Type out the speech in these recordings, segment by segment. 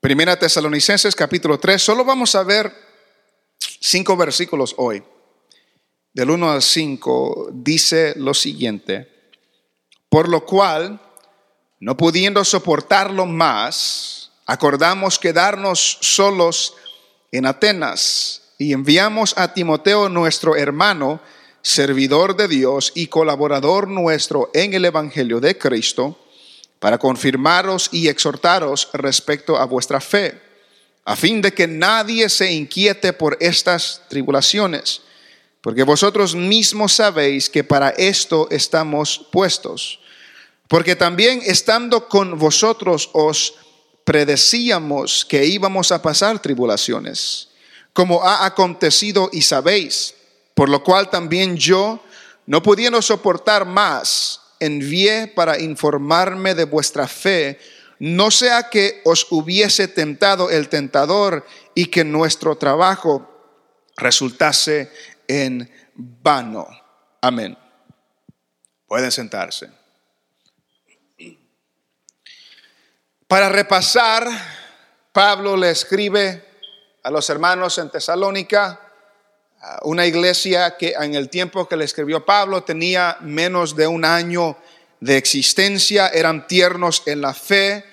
Primera Tesalonicenses capítulo 3, solo vamos a ver cinco versículos hoy. Del 1 al 5 dice lo siguiente, por lo cual, no pudiendo soportarlo más, acordamos quedarnos solos en Atenas y enviamos a Timoteo nuestro hermano, servidor de Dios y colaborador nuestro en el Evangelio de Cristo, para confirmaros y exhortaros respecto a vuestra fe, a fin de que nadie se inquiete por estas tribulaciones, porque vosotros mismos sabéis que para esto estamos puestos. Porque también estando con vosotros os predecíamos que íbamos a pasar tribulaciones, como ha acontecido y sabéis, por lo cual también yo, no pudiendo soportar más, envié para informarme de vuestra fe, no sea que os hubiese tentado el tentador y que nuestro trabajo resultase en vano. Amén. Pueden sentarse. Para repasar, Pablo le escribe a los hermanos en Tesalónica, una iglesia que en el tiempo que le escribió Pablo tenía menos de un año de existencia, eran tiernos en la fe,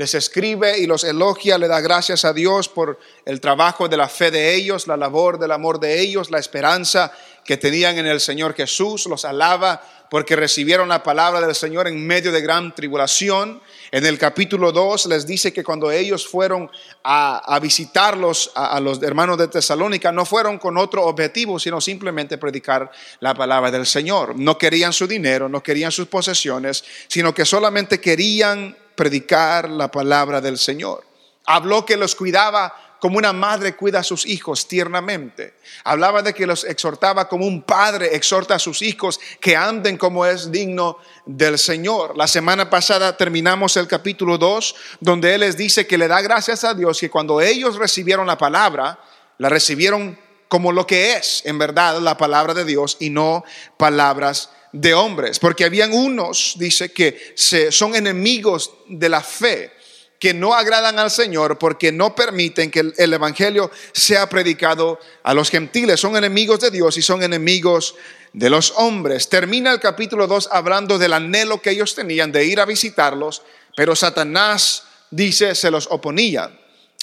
les escribe y los elogia, le da gracias a Dios por el trabajo de la fe de ellos, la labor del amor de ellos, la esperanza que tenían en el Señor Jesús, los alaba porque recibieron la palabra del Señor en medio de gran tribulación. En el capítulo 2 les dice que cuando ellos fueron a, visitarlos, a, a, los hermanos de Tesalónica, no fueron con otro objetivo, sino simplemente predicar la palabra del Señor. No querían su dinero, no querían sus posesiones, sino que solamente querían predicar la palabra del Señor. Habló que los cuidaba como una madre cuida a sus hijos tiernamente. Hablaba de que los exhortaba como un padre exhorta a sus hijos que anden como es digno del Señor. La semana pasada terminamos el capítulo 2, donde Él les dice que le da gracias a Dios que cuando ellos recibieron la palabra, la recibieron como lo que es, en verdad, la palabra de Dios y no palabras de hombres. Porque habían unos, dice, que se, son enemigos de la fe que no agradan al Señor porque no permiten que el, Evangelio sea predicado a los gentiles. Son enemigos de Dios y son enemigos de los hombres. Termina el capítulo 2 hablando del anhelo que ellos tenían de ir a visitarlos, pero Satanás dice se los oponía.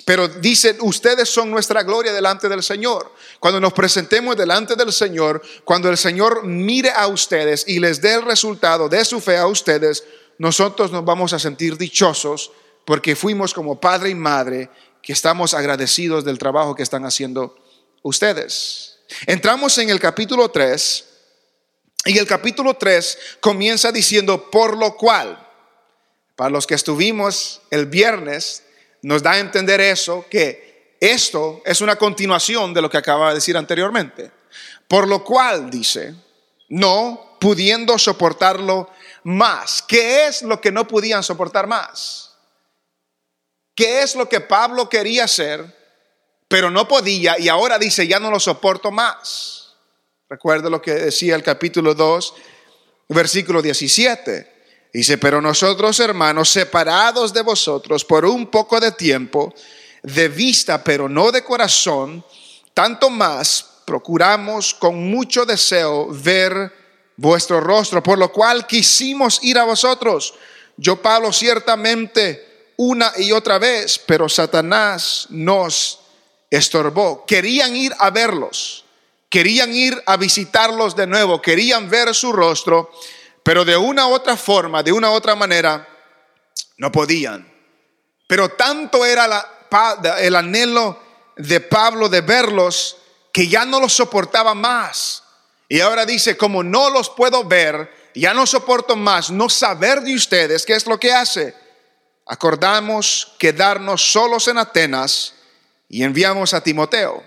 Pero dice, ustedes son nuestra gloria delante del Señor. Cuando nos presentemos delante del Señor, cuando el Señor mire a ustedes y les dé el resultado de su fe a ustedes, nosotros nos vamos a sentir dichosos porque fuimos como padre y madre que estamos agradecidos del trabajo que están haciendo ustedes. Entramos en el capítulo 3 y el capítulo 3 comienza diciendo, por lo cual, para los que estuvimos el viernes, nos da a entender eso, que esto es una continuación de lo que acaba de decir anteriormente. Por lo cual, dice, no pudiendo soportarlo más. ¿Qué es lo que no podían soportar más? ¿Qué es lo que Pablo quería hacer, pero no podía y ahora dice, ya no lo soporto más? Recuerda lo que decía el capítulo 2, versículo 17. Dice, pero nosotros hermanos, separados de vosotros por un poco de tiempo, de vista, pero no de corazón, tanto más procuramos con mucho deseo ver vuestro rostro, por lo cual quisimos ir a vosotros. Yo, Pablo, ciertamente una y otra vez, pero Satanás nos estorbó. Querían ir a verlos, querían ir a visitarlos de nuevo, querían ver su rostro, pero de una otra forma, de una u otra manera, no podían. Pero tanto era el anhelo de Pablo de verlos que ya no los soportaba más. Y ahora dice, como no los puedo ver, ya no soporto más no saber de ustedes qué es lo que hace acordamos quedarnos solos en Atenas y enviamos a Timoteo.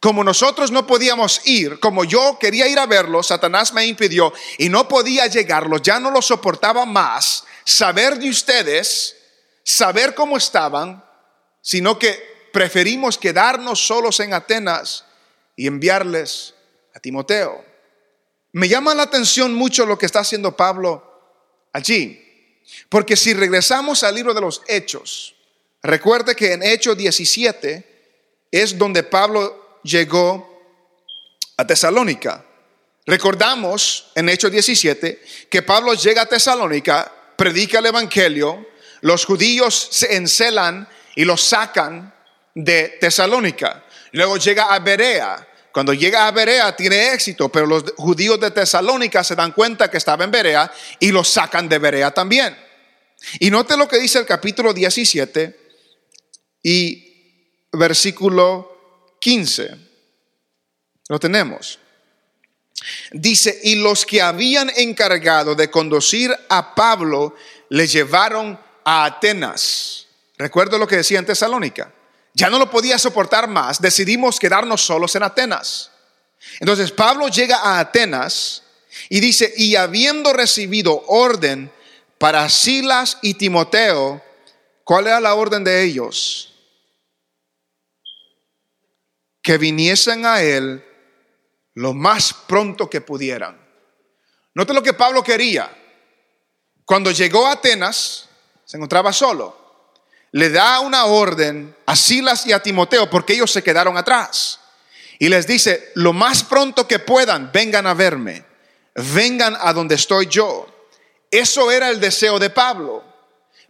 Como nosotros no podíamos ir, como yo quería ir a verlos, Satanás me impidió y no podía llegarlos, ya no lo soportaba más saber de ustedes, saber cómo estaban, sino que preferimos quedarnos solos en Atenas y enviarles a Timoteo. Me llama la atención mucho lo que está haciendo Pablo allí. Porque si regresamos al libro de los Hechos, Recuerde que en Hechos 17 es donde Pablo llegó a Tesalónica. Recordamos en Hechos 17 que Pablo llega a Tesalónica, predica el Evangelio, los judíos se encelan y los sacan de Tesalónica. Luego llega a Berea. Cuando llega a Berea tiene éxito, pero los judíos de Tesalónica se dan cuenta que estaba en Berea y los sacan de Berea también. Y note lo que dice el capítulo 17 y versículo 15. Lo tenemos. Dice, y los que habían encargado de conducir a Pablo le llevaron a Atenas. Recuerdo lo que decía en Tesalónica. Ya no lo podía soportar más, decidimos quedarnos solos en Atenas. Entonces Pablo llega a Atenas y dice, y habiendo recibido orden para Silas y Timoteo, ¿cuál era la orden de ellos? Que viniesen a él lo más pronto que pudieran. Note lo que Pablo quería. Cuando llegó a Atenas, se encontraba solo. Le da una orden a Silas y a Timoteo porque ellos se quedaron atrás. Y les dice, lo más pronto que puedan, vengan a verme. Vengan a donde estoy yo. Eso era el deseo de Pablo.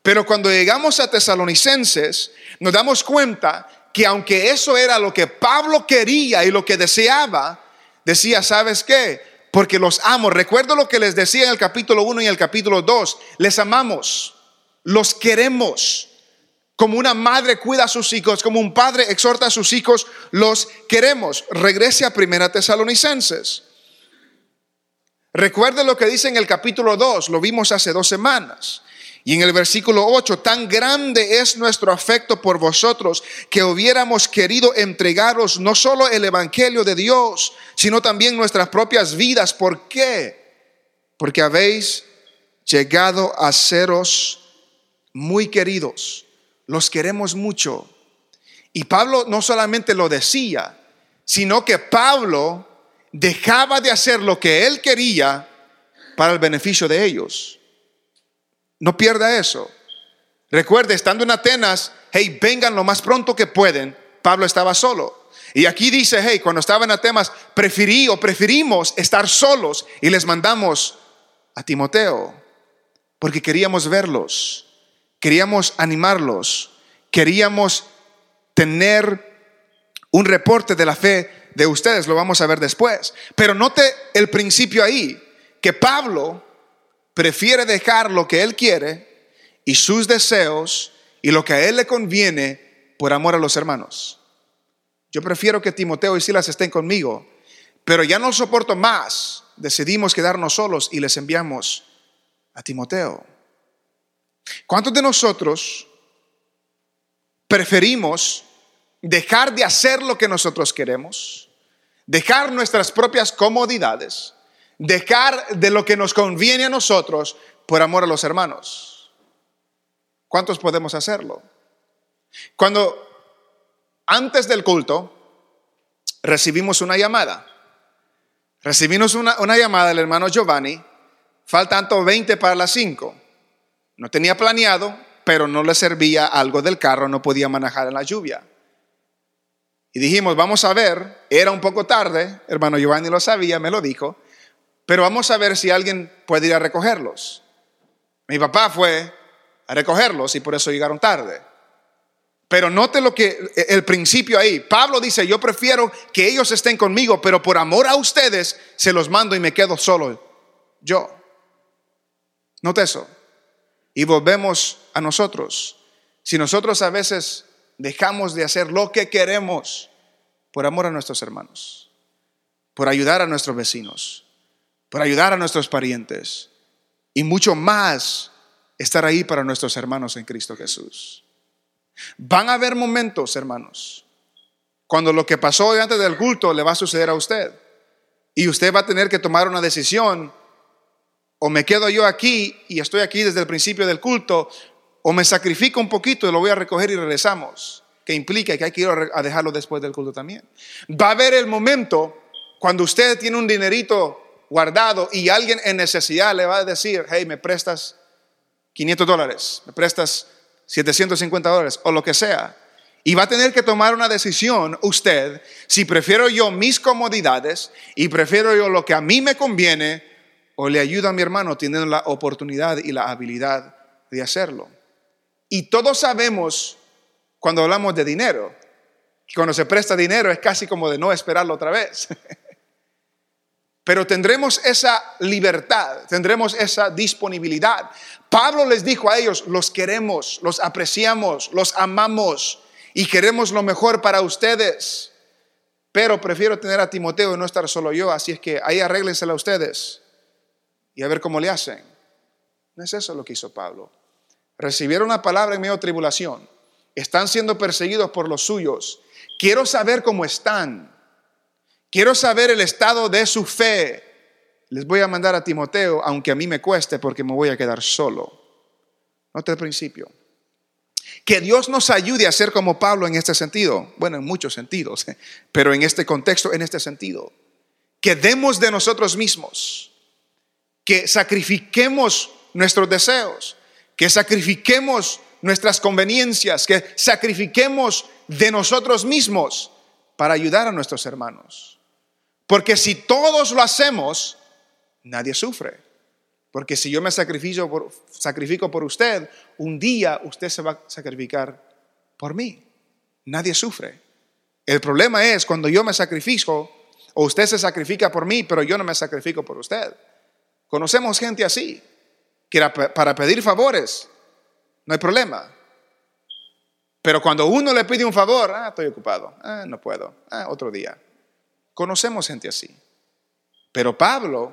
Pero cuando llegamos a tesalonicenses, nos damos cuenta que aunque eso era lo que Pablo quería y lo que deseaba, decía, ¿sabes qué? Porque los amo. Recuerdo lo que les decía en el capítulo 1 y el capítulo 2. Les amamos, los queremos. Como una madre cuida a sus hijos, como un padre exhorta a sus hijos, los queremos. Regrese a Primera Tesalonicenses. Recuerde lo que dice en el capítulo 2, lo vimos hace dos semanas. Y en el versículo 8, tan grande es nuestro afecto por vosotros que hubiéramos querido entregaros no solo el Evangelio de Dios, sino también nuestras propias vidas. ¿Por qué? Porque habéis llegado a seros muy queridos. Los queremos mucho. Y Pablo no solamente lo decía, sino que Pablo dejaba de hacer lo que él quería para el beneficio de ellos. No pierda eso. Recuerde, estando en Atenas, hey, vengan lo más pronto que pueden. Pablo estaba solo. Y aquí dice, hey, cuando estaba en Atenas, preferí o preferimos estar solos y les mandamos a Timoteo, porque queríamos verlos, queríamos animarlos, queríamos tener un reporte de la fe de ustedes, lo vamos a ver después. Pero note el principio ahí, que Pablo prefiere dejar lo que él quiere y sus deseos y lo que a él le conviene por amor a los hermanos. Yo prefiero que Timoteo y Silas estén conmigo, pero ya no soporto más. Decidimos quedarnos solos y les enviamos a Timoteo. ¿Cuántos de nosotros preferimos dejar de hacer lo que nosotros queremos, dejar nuestras propias comodidades, dejar de lo que nos conviene a nosotros por amor a los hermanos. ¿Cuántos podemos hacerlo? Cuando antes del culto recibimos una llamada, recibimos una, una llamada del hermano Giovanni, faltan 20 para las 5. No tenía planeado, pero no le servía algo del carro, no podía manejar en la lluvia. Y dijimos, vamos a ver, era un poco tarde, hermano Giovanni lo sabía, me lo dijo, pero vamos a ver si alguien puede ir a recogerlos. Mi papá fue a recogerlos y por eso llegaron tarde. Pero note lo que el principio ahí. Pablo dice, yo prefiero que ellos estén conmigo, pero por amor a ustedes se los mando y me quedo solo yo. Note eso. Y volvemos a nosotros. Si nosotros a veces dejamos de hacer lo que queremos por amor a nuestros hermanos, por ayudar a nuestros vecinos, para ayudar a nuestros parientes y mucho más estar ahí para nuestros hermanos en Cristo Jesús. Van a haber momentos, hermanos, cuando lo que pasó antes del culto le va a suceder a usted y usted va a tener que tomar una decisión o me quedo yo aquí y estoy aquí desde el principio del culto o me sacrifico un poquito y lo voy a recoger y regresamos, que implica que hay que ir a dejarlo después del culto también. Va a haber el momento cuando usted tiene un dinerito guardado y alguien en necesidad le va a decir, hey, me prestas 500 dólares, me prestas 750 dólares o lo que sea. Y va a tener que tomar una decisión usted si prefiero yo mis comodidades y prefiero yo lo que a mí me conviene o le ayudo a mi hermano teniendo la oportunidad y la habilidad de hacerlo. Y todos sabemos cuando hablamos de dinero, que cuando se presta dinero es casi como de no esperarlo otra vez. Pero tendremos esa libertad, tendremos esa disponibilidad. Pablo les dijo a ellos, los queremos, los apreciamos, los amamos y queremos lo mejor para ustedes. Pero prefiero tener a Timoteo y no estar solo yo, así es que ahí arréglensela ustedes y a ver cómo le hacen. No es eso lo que hizo Pablo. Recibieron la palabra en medio de tribulación. Están siendo perseguidos por los suyos. Quiero saber cómo están. Quiero saber el estado de su fe. Les voy a mandar a Timoteo, aunque a mí me cueste, porque me voy a quedar solo. Note el principio. Que Dios nos ayude a ser como Pablo en este sentido. Bueno, en muchos sentidos, pero en este contexto, en este sentido. Que demos de nosotros mismos. Que sacrifiquemos nuestros deseos. Que sacrifiquemos nuestras conveniencias. Que sacrifiquemos de nosotros mismos para ayudar a nuestros hermanos. Porque si todos lo hacemos, nadie sufre. Porque si yo me sacrifico por, sacrifico por usted, un día usted se va a sacrificar por mí. Nadie sufre. El problema es cuando yo me sacrifico o usted se sacrifica por mí, pero yo no me sacrifico por usted. Conocemos gente así, que para pedir favores no hay problema. Pero cuando uno le pide un favor, ah, estoy ocupado, ah, no puedo, ah, otro día. Conocemos gente así. Pero Pablo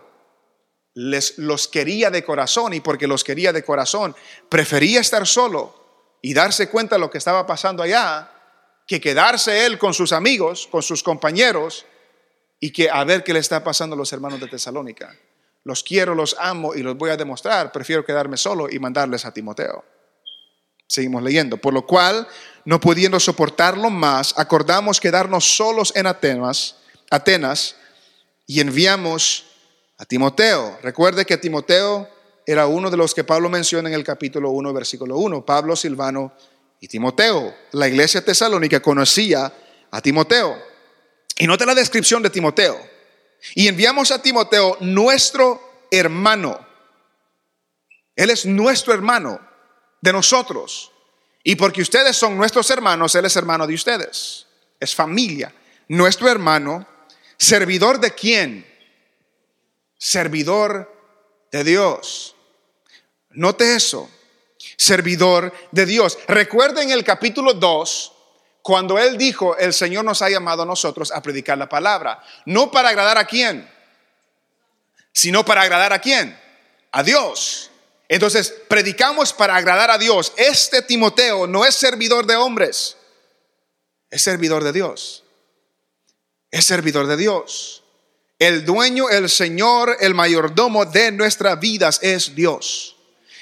les, los quería de corazón y porque los quería de corazón, prefería estar solo y darse cuenta de lo que estaba pasando allá que quedarse él con sus amigos, con sus compañeros y que a ver qué le está pasando a los hermanos de Tesalónica. Los quiero, los amo y los voy a demostrar. Prefiero quedarme solo y mandarles a Timoteo. Seguimos leyendo. Por lo cual, no pudiendo soportarlo más, acordamos quedarnos solos en Atenas Atenas y enviamos a Timoteo. Recuerde que Timoteo era uno de los que Pablo menciona en el capítulo 1, versículo 1. Pablo, Silvano y Timoteo. La iglesia tesalónica conocía a Timoteo. Y nota la descripción de Timoteo. Y enviamos a Timoteo, nuestro hermano. Él es nuestro hermano de nosotros. Y porque ustedes son nuestros hermanos, Él es hermano de ustedes. Es familia. Nuestro hermano ¿Servidor de quién? Servidor de Dios. Note eso. Servidor de Dios. Recuerden el capítulo 2, cuando él dijo, el Señor nos ha llamado a nosotros a predicar la palabra. No para agradar a quién, sino para agradar a quién? A Dios. Entonces, predicamos para agradar a Dios. Este Timoteo no es servidor de hombres, es servidor de Dios es servidor de Dios. El dueño, el Señor, el mayordomo de nuestras vidas es Dios.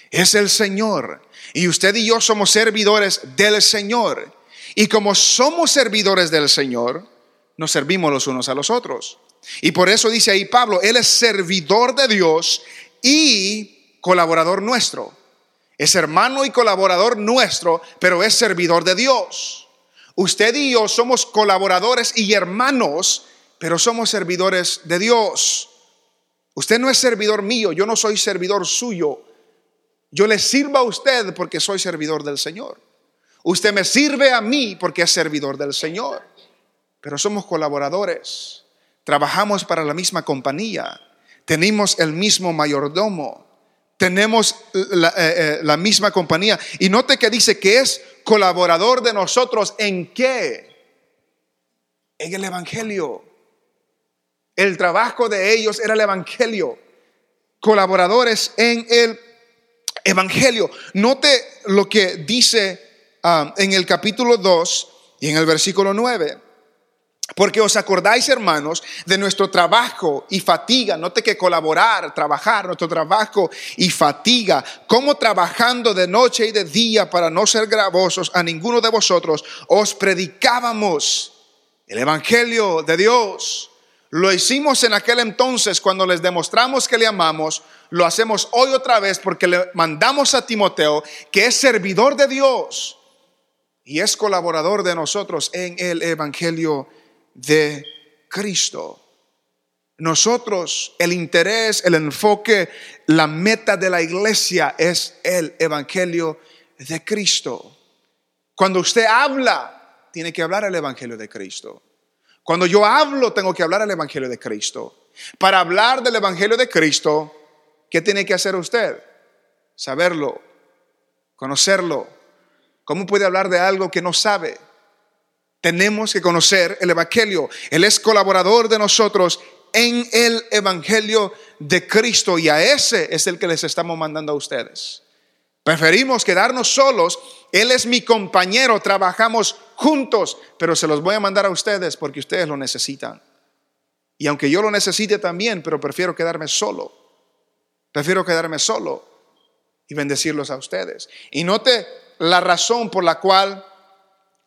Es el Señor. Y usted y yo somos servidores del Señor. Y como somos servidores del Señor, nos servimos los unos a los otros. Y por eso dice ahí Pablo, Él es servidor de Dios y colaborador nuestro. Es hermano y colaborador nuestro, pero es servidor de Dios. Usted y yo somos colaboradores y hermanos, pero somos servidores de Dios. Usted no es servidor mío, yo no soy servidor suyo. Yo le sirvo a usted porque soy servidor del Señor. Usted me sirve a mí porque es servidor del Señor. Pero somos colaboradores. Trabajamos para la misma compañía. Tenemos el mismo mayordomo. Tenemos la, eh, eh, misma compañía. Y note que dice que es colaborador de nosotros en qué? En el Evangelio. El trabajo de ellos era el Evangelio. Colaboradores en el Evangelio. Note lo que dice ah, en el capítulo 2 y en el versículo 9. Porque os acordáis, hermanos, de nuestro trabajo y fatiga. Note que colaborar, trabajar, nuestro trabajo y fatiga. Como trabajando de noche y de día para no ser gravosos a ninguno de vosotros, os predicábamos el Evangelio de Dios. Lo hicimos en aquel entonces cuando les demostramos que le amamos. lo hacemos hoy otra vez porque le mandamos a Timoteo, que es servidor de Dios y es colaborador de nosotros en el Evangelio de Cristo. Nosotros, el interés, el enfoque, la meta de la iglesia es el Evangelio de Cristo. Cuando usted habla, tiene que hablar el Evangelio de Cristo. Cuando yo hablo, tengo que hablar el Evangelio de Cristo. Para hablar del Evangelio de Cristo, ¿qué tiene que hacer usted? Saberlo, conocerlo. ¿Cómo puede hablar de algo que no sabe? Tenemos que conocer el Evangelio. Él es colaborador de nosotros en el Evangelio de Cristo y a ese es el que les estamos mandando a ustedes. Preferimos quedarnos solos. Él es mi compañero, trabajamos juntos, pero se los voy a mandar a ustedes porque ustedes lo necesitan. Y aunque yo lo necesite también, pero prefiero quedarme solo. Prefiero quedarme solo y bendecirlos a ustedes. Y note la razón por la cual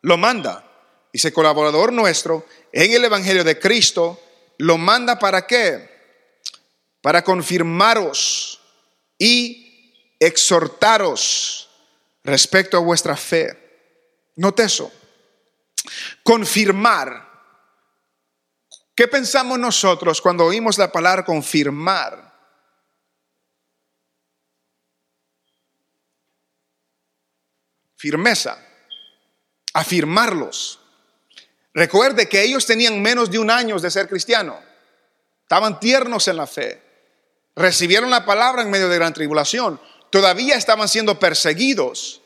lo manda. Dice colaborador nuestro en el Evangelio de Cristo, lo manda para qué? Para confirmaros y exhortaros respecto a vuestra fe. Note eso. Confirmar. ¿Qué pensamos nosotros cuando oímos la palabra confirmar? Firmeza. Afirmarlos. Recuerde que ellos tenían menos de un año de ser cristiano. Estaban tiernos en la fe. Recibieron la palabra en medio de gran tribulación. Todavía estaban siendo perseguidos.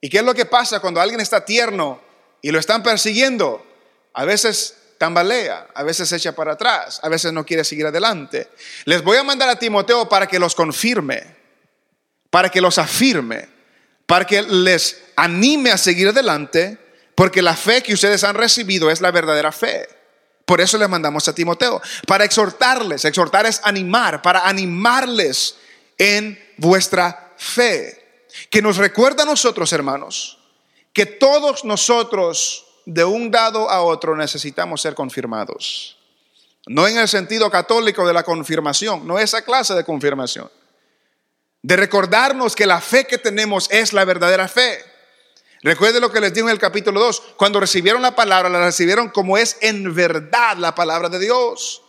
¿Y qué es lo que pasa cuando alguien está tierno y lo están persiguiendo? A veces tambalea, a veces se echa para atrás, a veces no quiere seguir adelante. Les voy a mandar a Timoteo para que los confirme, para que los afirme, para que les anime a seguir adelante porque la fe que ustedes han recibido es la verdadera fe. Por eso les mandamos a Timoteo, para exhortarles. Exhortar es animar, para animarles en vuestra fe. Que nos recuerda a nosotros, hermanos, que todos nosotros de un dado a otro necesitamos ser confirmados. No en el sentido católico de la confirmación, no esa clase de confirmación. De recordarnos que la fe que tenemos es la verdadera fe. Recuerde lo que les dijo en el capítulo 2. Cuando recibieron la palabra, la recibieron como es en verdad la palabra de Dios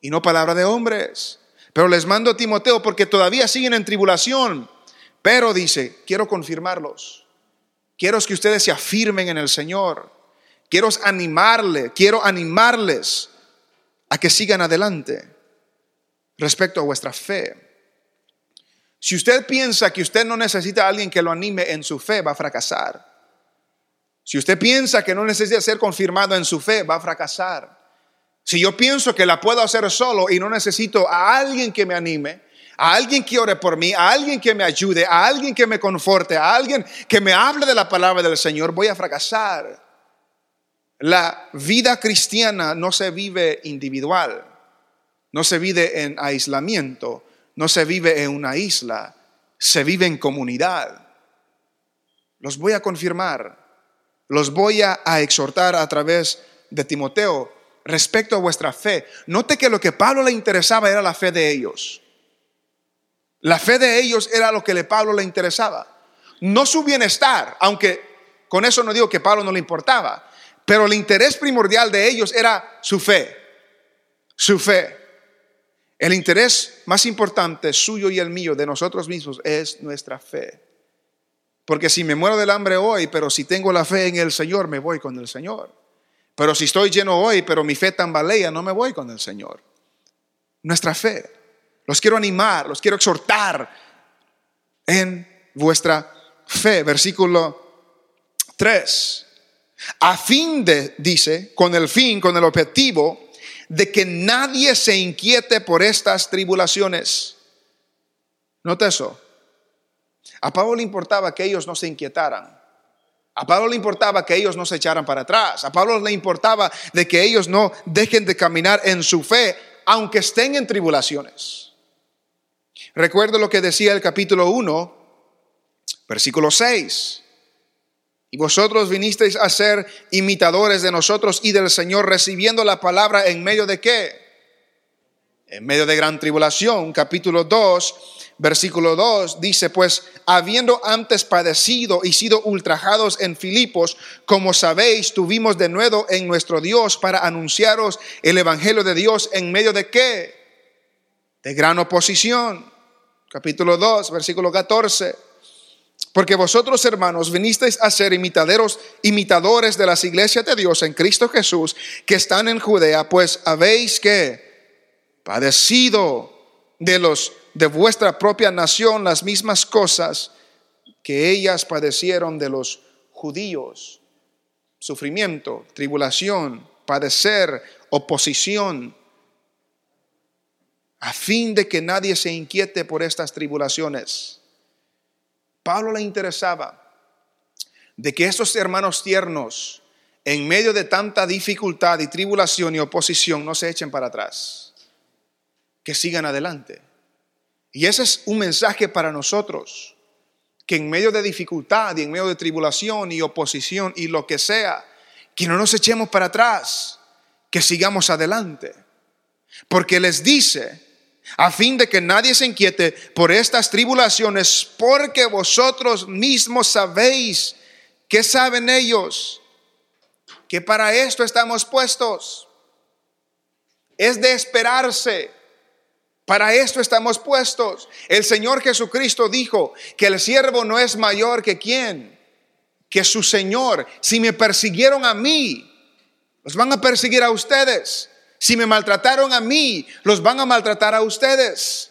y no palabra de hombres. Pero les mando a Timoteo porque todavía siguen en tribulación. Pero dice, quiero confirmarlos. Quiero que ustedes se afirmen en el Señor. Quiero animarle, quiero animarles a que sigan adelante respecto a vuestra fe. Si usted piensa que usted no necesita a alguien que lo anime en su fe, va a fracasar. Si usted piensa que no necesita ser confirmado en su fe, va a fracasar. Si yo pienso que la puedo hacer solo y no necesito a alguien que me anime, a alguien que ore por mí, a alguien que me ayude, a alguien que me conforte, a alguien que me hable de la palabra del Señor, voy a fracasar. La vida cristiana no se vive individual, no se vive en aislamiento, no se vive en una isla, se vive en comunidad. Los voy a confirmar los voy a, exhortar a través de Timoteo respecto a vuestra fe. Note que lo que Pablo le interesaba era la fe de ellos. La fe de ellos era lo que a Pablo le interesaba. No su bienestar, aunque con eso no digo que Pablo no le importaba, pero el interés primordial de ellos era su fe. Su fe. El interés más importante suyo y el mío de nosotros mismos es nuestra fe. Porque si me muero del hambre hoy, pero si tengo la fe en el Señor, me voy con el Señor. Pero si estoy lleno hoy, pero mi fe tambalea, no me voy con el Señor. Nuestra fe. Los quiero animar, los quiero exhortar en vuestra fe. Versículo 3. A fin de, dice, con el fin, con el objetivo de que nadie se inquiete por estas tribulaciones. Nota eso. A Pablo le importaba que ellos no se inquietaran. A Pablo le importaba que ellos no se echaran para atrás. A Pablo le importaba de que ellos no dejen de caminar en su fe, aunque estén en tribulaciones. Recuerdo lo que decía el capítulo 1, versículo 6. Y vosotros vinisteis a ser imitadores de nosotros y del Señor, recibiendo la palabra en medio de qué? En medio de gran tribulación. Capítulo 2, versículo 2 dice, pues habiendo antes padecido y sido ultrajados en Filipos, como sabéis, tuvimos de nuevo en nuestro Dios para anunciaros el Evangelio de Dios en medio de qué? De gran oposición. Capítulo 2, versículo 14. Porque vosotros, hermanos, vinisteis a ser imitaderos, imitadores de las iglesias de Dios en Cristo Jesús, que están en Judea, pues habéis que padecido de los de vuestra propia nación las mismas cosas que ellas padecieron de los judíos. Sufrimiento, tribulación, padecer, oposición, a fin de que nadie se inquiete por estas tribulaciones Pablo le interesaba de que estos hermanos tiernos, en medio de tanta dificultad y tribulación y oposición, no se echen para atrás, que sigan adelante. Y ese es un mensaje para nosotros, que en medio de dificultad y en medio de tribulación y oposición y lo que sea, que no nos echemos para atrás, que sigamos adelante. Porque les dice, a fin de que nadie se inquiete por estas tribulaciones, porque vosotros mismos sabéis que saben ellos que para esto estamos puestos. Es de esperarse. Para esto estamos puestos. El Señor Jesucristo dijo que el siervo no es mayor que quién, que su Señor. Si me persiguieron a mí, los van a perseguir a ustedes. Si me maltrataron a mí, los van a maltratar a ustedes.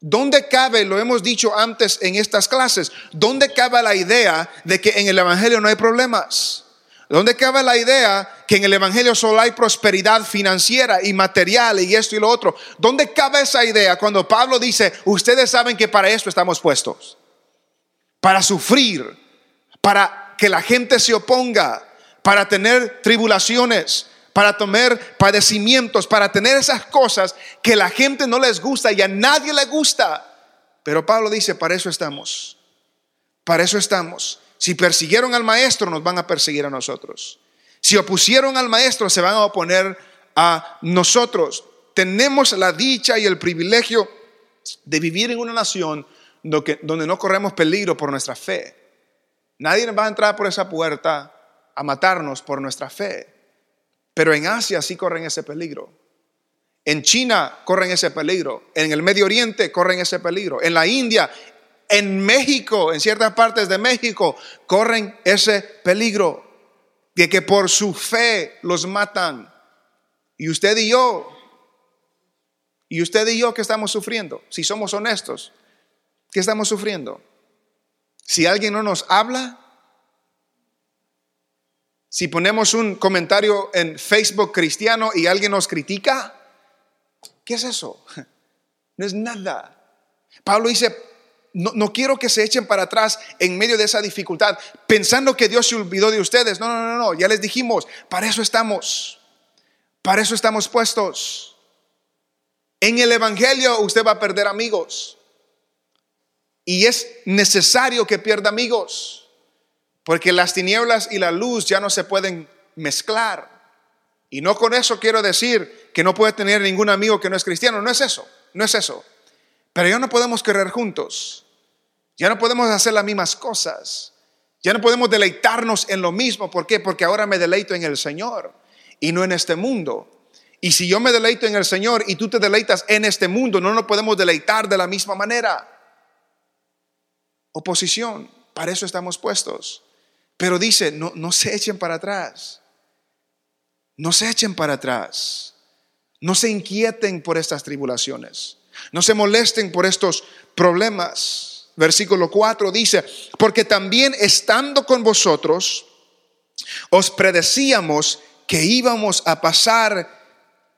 ¿Dónde cabe, lo hemos dicho antes en estas clases, dónde cabe la idea de que en el Evangelio no hay problemas? ¿Dónde cabe la idea que en el Evangelio solo hay prosperidad financiera y material y esto y lo otro? ¿Dónde cabe esa idea cuando Pablo dice, ustedes saben que para esto estamos puestos? Para sufrir, para que la gente se oponga, para tener tribulaciones, para tomar padecimientos, para tener esas cosas que la gente no les gusta y a nadie le gusta. Pero Pablo dice, para eso estamos. Para eso estamos. Si persiguieron al maestro, nos van a perseguir a nosotros. Si opusieron al maestro, se van a oponer a nosotros. Tenemos la dicha y el privilegio de vivir en una nación donde no corremos peligro por nuestra fe. Nadie va a entrar por esa puerta a matarnos por nuestra fe. Pero en Asia sí corren ese peligro. En China corren ese peligro. En el Medio Oriente corren ese peligro. En la India, en México, en ciertas partes de México, corren ese peligro de que por su fe los matan. Y usted y yo, y usted y yo que estamos sufriendo, si somos honestos, ¿qué estamos sufriendo? Si alguien no nos habla, si ponemos un comentario en Facebook cristiano y alguien nos critica, ¿qué es eso? No es nada. Pablo dice, no, no, quiero que se echen para atrás en medio de esa dificultad, pensando que Dios se olvidó de ustedes. No, no, no, no, ya les dijimos, para eso estamos, para eso estamos puestos. En el Evangelio usted va a perder amigos y es necesario que pierda amigos. Porque las tinieblas y la luz ya no se pueden mezclar. Y no con eso quiero decir que no puede tener ningún amigo que no es cristiano. No es eso, no es eso. Pero ya no podemos querer juntos. Ya no podemos hacer las mismas cosas. Ya no podemos deleitarnos en lo mismo. ¿Por qué? Porque ahora me deleito en el Señor y no en este mundo. Y si yo me deleito en el Señor y tú te deleitas en este mundo, no nos podemos deleitar de la misma manera. Oposición, para eso estamos puestos. Pero dice, no, no se echen para atrás. No se echen para atrás. No se inquieten por estas tribulaciones. No se molesten por estos problemas. Versículo 4 dice, porque también estando con vosotros, os predecíamos que íbamos a pasar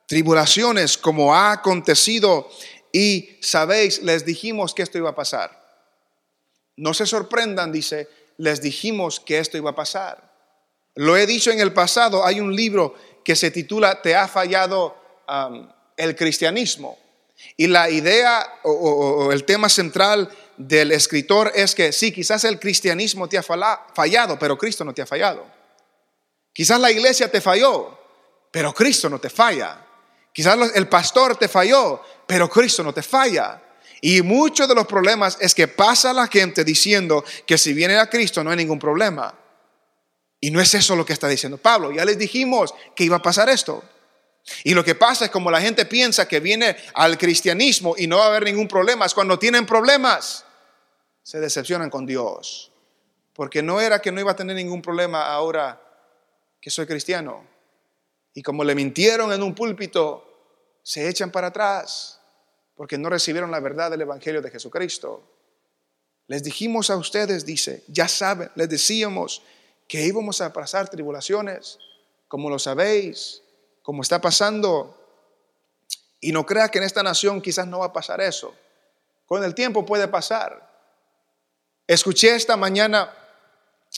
tribulaciones como ha acontecido y sabéis, les dijimos que esto iba a pasar. No se sorprendan, dice, les dijimos que esto iba a pasar. Lo he dicho en el pasado, hay un libro que se titula Te ha fallado el cristianismo. Y la idea o, el tema central del escritor es que sí, quizás el cristianismo te ha fallado, pero Cristo no te ha fallado. Quizás la iglesia te falló, pero Cristo no te falla. Quizás el pastor te falló, pero Cristo no te falla. Y muchos de los problemas es que pasa la gente diciendo que si viene a Cristo no hay ningún problema. Y no es eso lo que está diciendo Pablo. Ya les dijimos que iba a pasar esto. Y lo que pasa es como la gente piensa que viene al cristianismo y no va a haber ningún problema, es cuando tienen problemas, se decepcionan con Dios. Porque no era que no iba a tener ningún problema ahora que soy cristiano. Y como le mintieron en un púlpito, se echan para atrás porque no recibieron la verdad del Evangelio de Jesucristo. Les dijimos a ustedes, dice, ya saben, les decíamos que íbamos a pasar tribulaciones, como lo sabéis, como está pasando. Y no crea que en esta nación quizás no va a pasar eso. Con el tiempo puede pasar. Escuché esta mañana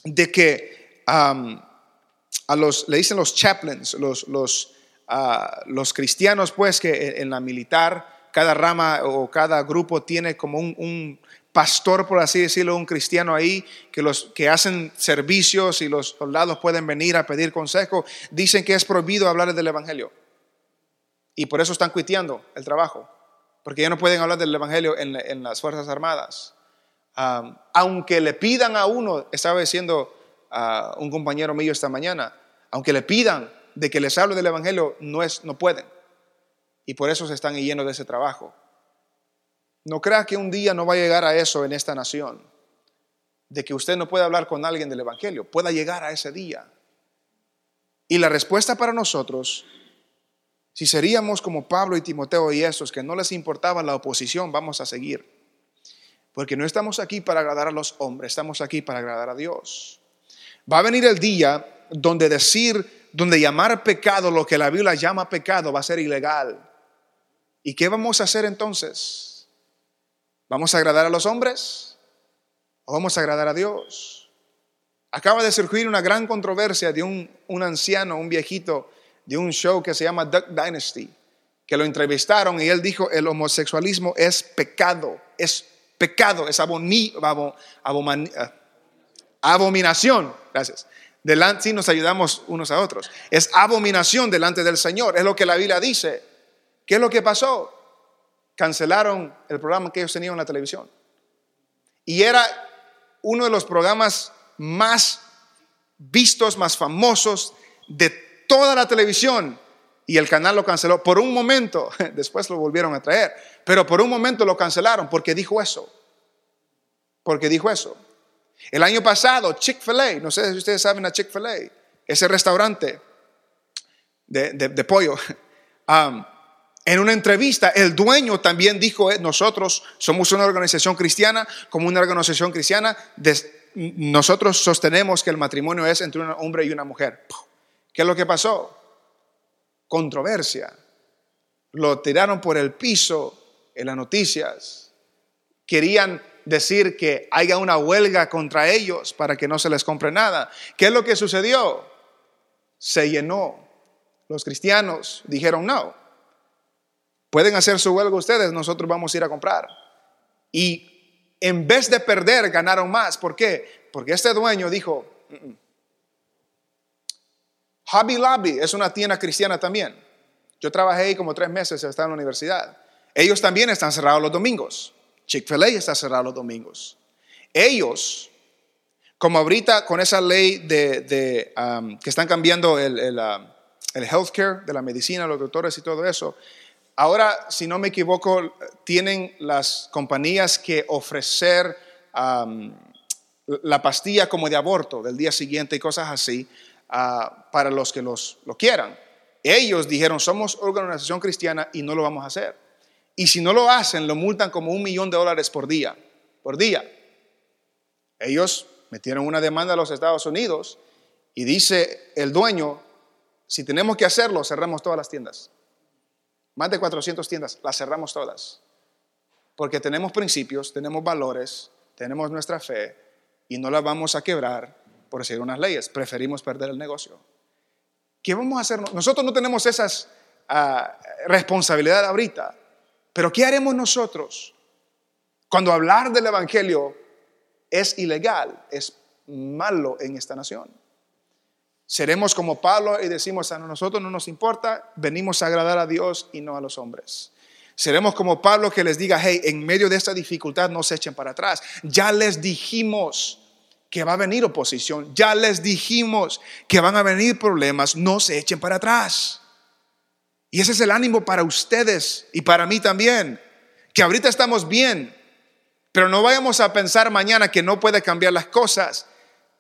de que a los, le dicen los chaplains, los, los, los cristianos, pues que en la militar cada rama o cada grupo tiene como un, pastor, por así decirlo, un cristiano ahí, que, los, que hacen servicios y los soldados pueden venir a pedir consejo, dicen que es prohibido hablar del Evangelio. Y por eso están cuiteando el trabajo, porque ya no pueden hablar del Evangelio en, las Fuerzas Armadas. aunque le pidan a uno, estaba diciendo a un compañero mío esta mañana, aunque le pidan de que les hable del Evangelio, no, es, no pueden. Y por eso se están yendo de ese trabajo. No crea que un día no va a llegar a eso en esta nación, de que usted no pueda hablar con alguien del Evangelio, pueda llegar a ese día. Y la respuesta para nosotros, si seríamos como Pablo y Timoteo y esos que no les importaba la oposición, vamos a seguir. Porque no estamos aquí para agradar a los hombres, estamos aquí para agradar a Dios. Va a venir el día donde decir, donde llamar pecado lo que la Biblia llama pecado va a ser ilegal. ¿Y qué vamos a hacer entonces? ¿Vamos a agradar a los hombres o vamos a agradar a Dios? Acaba de surgir una gran controversia de un, un anciano, un viejito, de un show que se llama Duck Dynasty, que lo entrevistaron y él dijo, el homosexualismo es pecado, es pecado, es eh, abominación. Gracias. Delante, sí nos ayudamos unos a otros. Es abominación delante del Señor, es lo que la Biblia dice. ¿Qué es lo que pasó? Cancelaron el programa que ellos tenían en la televisión. Y era uno de los programas más vistos, más famosos de toda la televisión. Y el canal lo canceló por un momento, después lo volvieron a traer, pero por un momento lo cancelaron porque dijo eso. Porque dijo eso. El año pasado, Chick-fil-A, no sé si ustedes saben a Chick-fil-A, ese restaurante de, pollo, um, en una entrevista, el dueño también dijo, eh, nosotros somos una organización cristiana, como una organización cristiana, nosotros sostenemos que el matrimonio es entre un hombre y una mujer. ¿Qué es lo que pasó? Controversia. Lo tiraron por el piso en las noticias. Querían decir que haya una huelga contra ellos para que no se les compre nada. ¿Qué es lo que sucedió? Se llenó. Los cristianos dijeron no Pueden hacer su huelga ustedes, nosotros vamos a ir a comprar. Y en vez de perder, ganaron más. ¿Por qué? Porque este dueño dijo, Hobby Lobby es una tienda cristiana también. Yo trabajé ahí como tres meses, estaba en la universidad. Ellos también están cerrados los domingos. Chick-fil-A está cerrado los domingos. Ellos, como ahorita con esa ley de, um, que están cambiando el, el, um, el healthcare, de la medicina, los doctores y todo eso, Ahora, si no me equivoco, tienen las compañías que ofrecer la pastilla como de aborto del día siguiente y cosas así ah, para los que los, lo quieran. Ellos dijeron, somos organización cristiana y no lo vamos a hacer. Y si no lo hacen, lo multan como un millón de dólares por día, por día. Ellos metieron una demanda a los Estados Unidos y dice el dueño, si tenemos que hacerlo, cerramos todas las tiendas. Más de 400 tiendas, las cerramos todas. Porque tenemos principios, tenemos valores, tenemos nuestra fe y no la vamos a quebrar por seguir unas leyes. Preferimos perder el negocio. ¿Qué vamos a hacer? Nosotros no tenemos esas ah, responsabilidades ahorita, pero ¿qué haremos nosotros cuando hablar del Evangelio es ilegal, es malo en esta nación? Seremos como Pablo y decimos a nosotros no nos importa, venimos a agradar a Dios y no a los hombres. Seremos como Pablo que les diga, hey, en medio de esta dificultad no se echen para atrás. Ya les dijimos que va a venir oposición, ya les dijimos que van a venir problemas, no se echen para atrás. Y ese es el ánimo para ustedes y para mí también, que ahorita estamos bien, pero no vayamos a pensar mañana que no puede cambiar las cosas.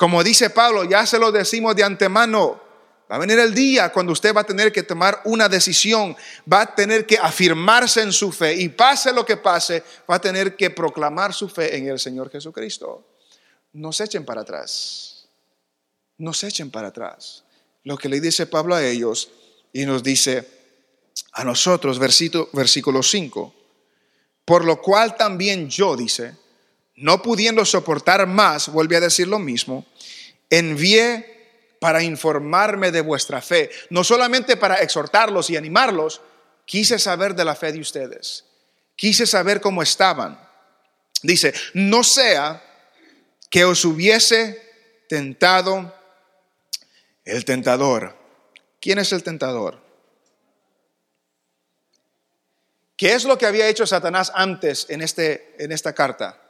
Como dice Pablo, ya se lo decimos de antemano. Va a venir el día cuando usted va a tener que tomar una decisión, va a tener que afirmarse en su fe y pase lo que pase, va a tener que proclamar su fe en el Señor Jesucristo. No se echen para atrás, no se echen para atrás. Lo que le dice Pablo a ellos y nos dice a nosotros, versículo, versículo 5. Por lo cual también yo, dice, no pudiendo soportar más, vuelve a decir lo mismo, envié para informarme de vuestra fe, no solamente para exhortarlos y animarlos, quise saber de la fe de ustedes, quise saber cómo estaban. Dice, no sea que os hubiese tentado el tentador. ¿Quién es el tentador? ¿Qué es lo que había hecho Satanás antes en, este, en esta carta?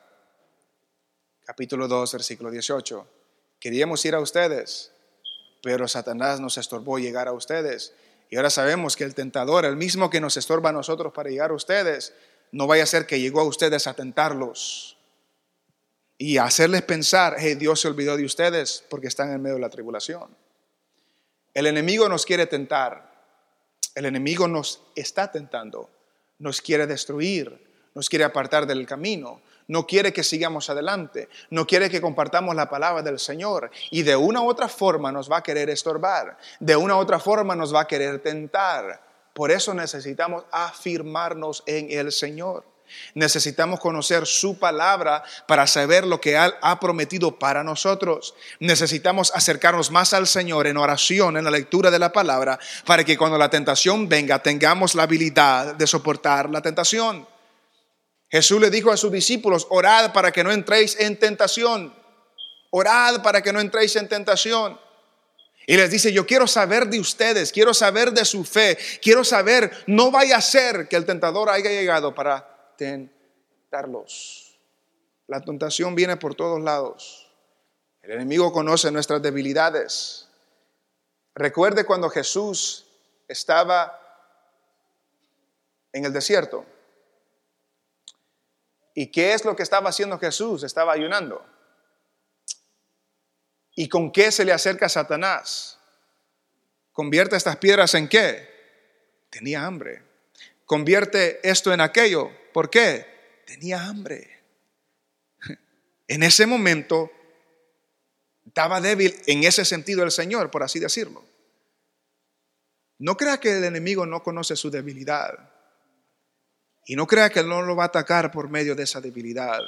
Capítulo 2, versículo 18. Queríamos ir a ustedes, pero Satanás nos estorbó llegar a ustedes. Y ahora sabemos que el tentador, el mismo que nos estorba a nosotros para llegar a ustedes, no vaya a ser que llegó a ustedes a tentarlos y a hacerles pensar, hey, Dios se olvidó de ustedes porque están en medio de la tribulación. El enemigo nos quiere tentar, el enemigo nos está tentando nos quiere destruir, nos quiere apartar del camino, no quiere que sigamos adelante, no quiere que compartamos la palabra del Señor y de una u otra forma nos va a querer estorbar, de una u otra forma nos va a querer tentar. Por eso necesitamos afirmarnos en el Señor. Necesitamos conocer su palabra para saber lo que ha prometido para nosotros. Necesitamos acercarnos más al Señor en oración, en la lectura de la palabra, para que cuando la tentación venga tengamos la habilidad de soportar la tentación. Jesús le dijo a sus discípulos, orad para que no entréis en tentación. Orad para que no entréis en tentación. Y les dice, yo quiero saber de ustedes, quiero saber de su fe, quiero saber, no vaya a ser que el tentador haya llegado para tentarlos. La tentación viene por todos lados. El enemigo conoce nuestras debilidades. Recuerde cuando Jesús estaba en el desierto. ¿Y qué es lo que estaba haciendo Jesús? Estaba ayunando. ¿Y con qué se le acerca Satanás? ¿Convierte estas piedras en qué? Tenía hambre. ¿Convierte esto en aquello? ¿Por qué? Tenía hambre. En ese momento estaba débil en ese sentido el Señor, por así decirlo. No crea que el enemigo no conoce su debilidad. Y no crea que él no lo va a atacar por medio de esa debilidad.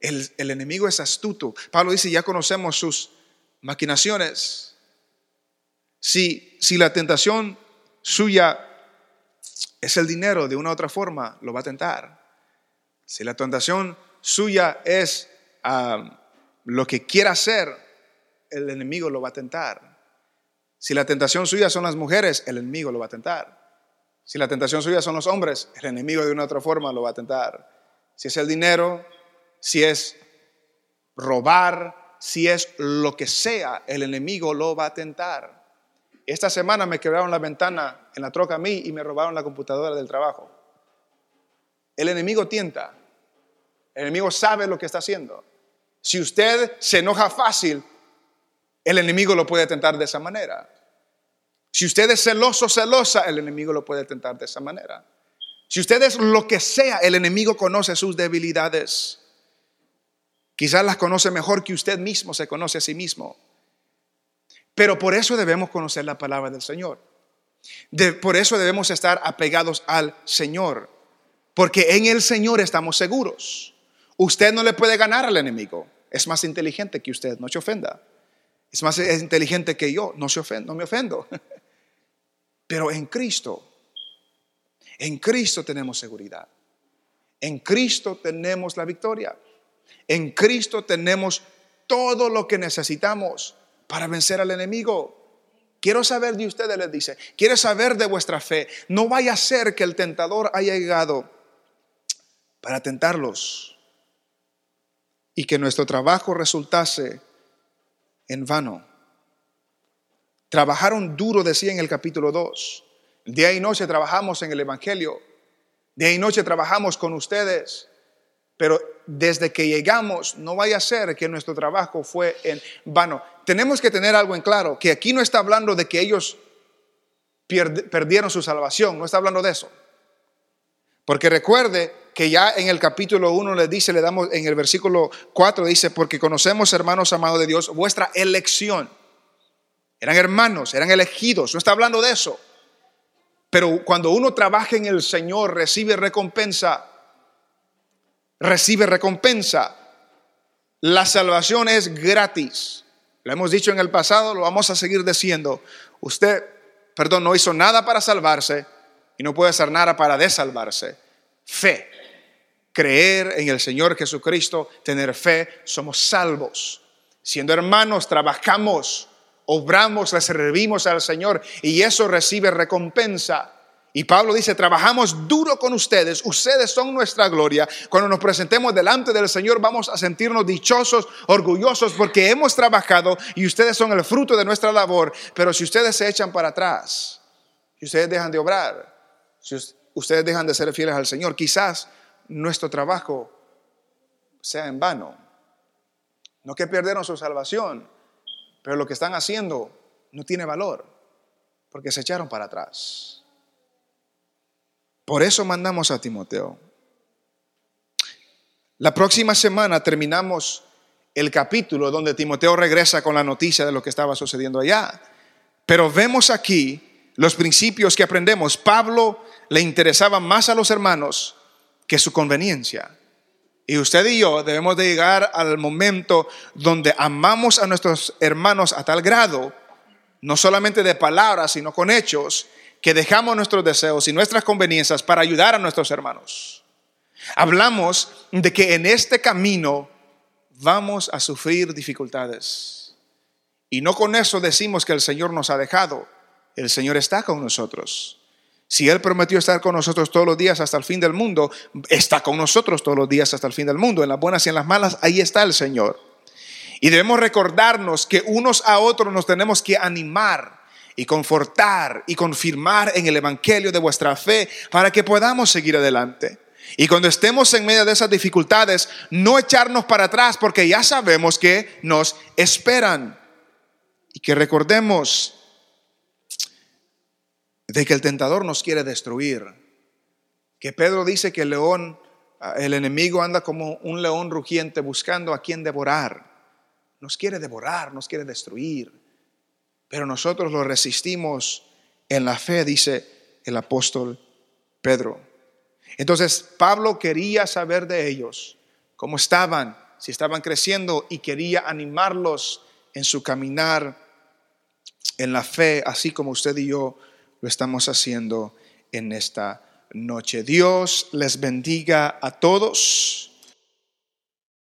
El, enemigo es astuto. Pablo dice, ya conocemos sus maquinaciones. Si, si la tentación suya es el dinero, de una u otra forma lo va a tentar. Si la tentación suya es lo que quiera hacer, el enemigo lo va a tentar. Si la tentación suya son las mujeres, el enemigo lo va a tentar. Si la tentación suya son los hombres, el enemigo de una u otra forma lo va a tentar. Si es el dinero, si es robar, si es lo que sea, el enemigo lo va a tentar. Esta semana me quebraron la ventana en la troca a mí y me robaron la computadora del trabajo. El enemigo tienta. El enemigo sabe lo que está haciendo. Si usted se enoja fácil, el enemigo lo puede tentar de esa manera. Si usted es celoso, celosa, el enemigo lo puede tentar de esa manera. Si usted es lo que sea, el enemigo conoce sus debilidades. Quizás las conoce mejor que usted mismo se conoce a sí mismo. Pero por eso debemos conocer la palabra del Señor. por eso debemos estar apegados al Señor. Porque en el Señor estamos seguros. Usted no le puede ganar al enemigo. Es más inteligente que usted, no se ofenda. Es más inteligente que yo, no, se ofenda, no me ofendo. Pero en Cristo, en Cristo tenemos seguridad. En Cristo tenemos la victoria. En Cristo tenemos todo lo que necesitamos para vencer al enemigo. Quiero saber de ustedes, les dice. Quiero saber de vuestra fe. No vaya a ser que el tentador haya llegado para tentarlos y que nuestro trabajo resultase en vano. Trabajaron duro, decía en el capítulo 2. Día y noche trabajamos en el Evangelio. Día y noche trabajamos con ustedes. Pero desde que llegamos, no vaya a ser que nuestro trabajo fue en vano. Tenemos que tener algo en claro, que aquí no está hablando de que ellos perdieron su salvación, no está hablando de eso. Porque recuerde que ya en el capítulo 1 le dice, le damos en el versículo 4 dice, porque conocemos, hermanos amados de Dios, vuestra elección. Eran hermanos, eran elegidos, no está hablando de eso. Pero cuando uno trabaja en el Señor, recibe recompensa recibe recompensa. La salvación es gratis. Lo hemos dicho en el pasado, lo vamos a seguir diciendo. Usted, perdón, no hizo nada para salvarse y no puede hacer nada para desalvarse. Fe. Creer en el Señor Jesucristo, tener fe, somos salvos. Siendo hermanos, trabajamos, obramos, le servimos al Señor y eso recibe recompensa. Y Pablo dice, trabajamos duro con ustedes, ustedes son nuestra gloria. Cuando nos presentemos delante del Señor vamos a sentirnos dichosos, orgullosos, porque hemos trabajado y ustedes son el fruto de nuestra labor. Pero si ustedes se echan para atrás, si ustedes dejan de obrar, si ustedes dejan de ser fieles al Señor, quizás nuestro trabajo sea en vano. No que perdieron su salvación, pero lo que están haciendo no tiene valor, porque se echaron para atrás. Por eso mandamos a Timoteo. La próxima semana terminamos el capítulo donde Timoteo regresa con la noticia de lo que estaba sucediendo allá. Pero vemos aquí los principios que aprendemos. Pablo le interesaba más a los hermanos que su conveniencia. Y usted y yo debemos de llegar al momento donde amamos a nuestros hermanos a tal grado, no solamente de palabras, sino con hechos, que dejamos nuestros deseos y nuestras conveniencias para ayudar a nuestros hermanos. Hablamos de que en este camino vamos a sufrir dificultades. Y no con eso decimos que el Señor nos ha dejado. El Señor está con nosotros. Si Él prometió estar con nosotros todos los días hasta el fin del mundo, está con nosotros todos los días hasta el fin del mundo. En las buenas y en las malas, ahí está el Señor. Y debemos recordarnos que unos a otros nos tenemos que animar y confortar y confirmar en el Evangelio de vuestra fe para que podamos seguir adelante. Y cuando estemos en medio de esas dificultades, no echarnos para atrás porque ya sabemos que nos esperan. Y que recordemos de que el tentador nos quiere destruir. Que Pedro dice que el león, el enemigo anda como un león rugiente buscando a quien devorar. Nos quiere devorar, nos quiere destruir pero nosotros lo resistimos en la fe, dice el apóstol Pedro. Entonces Pablo quería saber de ellos cómo estaban, si estaban creciendo y quería animarlos en su caminar en la fe, así como usted y yo lo estamos haciendo en esta noche. Dios les bendiga a todos.